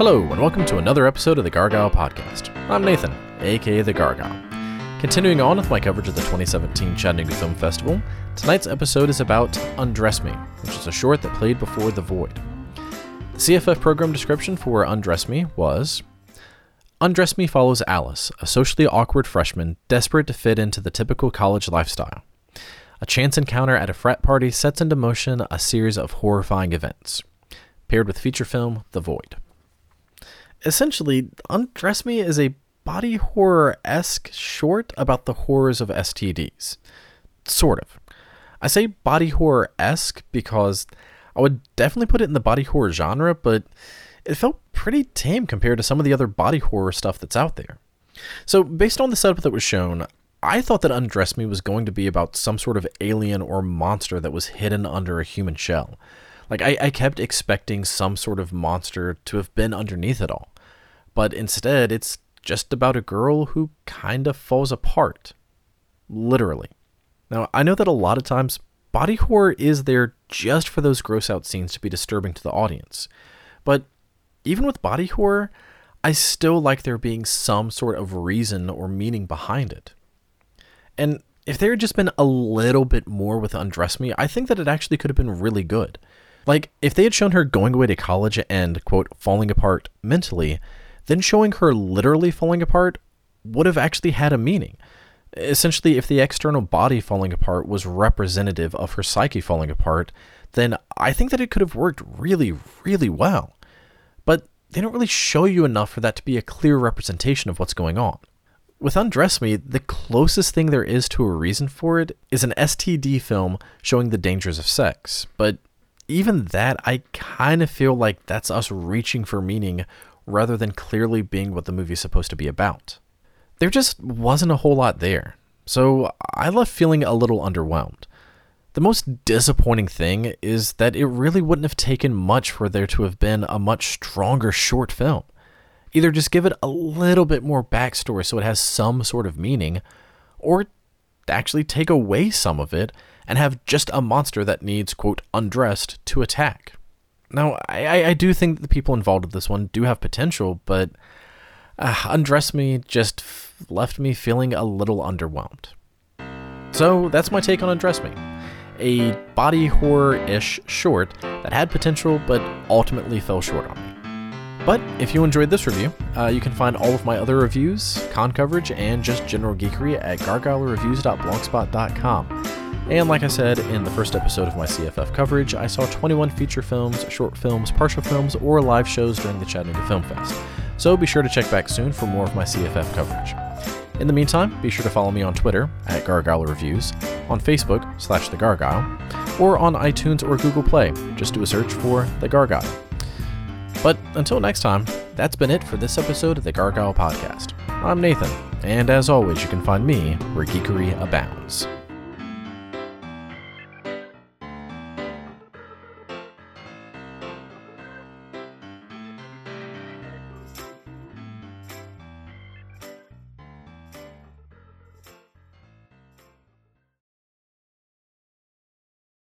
Hello, and welcome to another episode of the Gargyle Podcast. I'm Nathan, aka The Gargyle. Continuing on with my coverage of the 2017 Chattanooga Film Festival, tonight's episode is about Undress Me, which is a short that played before The Void. The CFF program description for Undress Me was Undress Me follows Alice, a socially awkward freshman desperate to fit into the typical college lifestyle. A chance encounter at a frat party sets into motion a series of horrifying events, paired with feature film The Void. Essentially, Undress Me is a body horror esque short about the horrors of STDs. Sort of. I say body horror esque because I would definitely put it in the body horror genre, but it felt pretty tame compared to some of the other body horror stuff that's out there. So, based on the setup that was shown, I thought that Undress Me was going to be about some sort of alien or monster that was hidden under a human shell. Like, I, I kept expecting some sort of monster to have been underneath it all. But instead, it's just about a girl who kind of falls apart. Literally. Now, I know that a lot of times, body horror is there just for those gross out scenes to be disturbing to the audience. But even with body horror, I still like there being some sort of reason or meaning behind it. And if there had just been a little bit more with Undress Me, I think that it actually could have been really good. Like, if they had shown her going away to college and, quote, falling apart mentally, then showing her literally falling apart would have actually had a meaning. Essentially, if the external body falling apart was representative of her psyche falling apart, then I think that it could have worked really, really well. But they don't really show you enough for that to be a clear representation of what's going on. With Undress Me, the closest thing there is to a reason for it is an STD film showing the dangers of sex. But even that, I kind of feel like that's us reaching for meaning rather than clearly being what the movie's supposed to be about. There just wasn't a whole lot there, so I left feeling a little underwhelmed. The most disappointing thing is that it really wouldn't have taken much for there to have been a much stronger short film. Either just give it a little bit more backstory so it has some sort of meaning, or actually take away some of it and have just a monster that needs, quote, undressed to attack. Now, I, I do think that the people involved with this one do have potential, but uh, Undress Me just f- left me feeling a little underwhelmed. So that's my take on Undress Me. A body horror ish short that had potential but ultimately fell short on me. But if you enjoyed this review, uh, you can find all of my other reviews, con coverage, and just general geekery at gargylereviews.blogspot.com. And like I said in the first episode of my CFF coverage, I saw 21 feature films, short films, partial films, or live shows during the Chattanooga Film Fest. So be sure to check back soon for more of my CFF coverage. In the meantime, be sure to follow me on Twitter at Gargyle Reviews, on Facebook slash The Gargyle, or on iTunes or Google Play. Just do a search for The Gargyle. But until next time, that's been it for this episode of the Gargyle Podcast. I'm Nathan, and as always, you can find me where geekery abounds.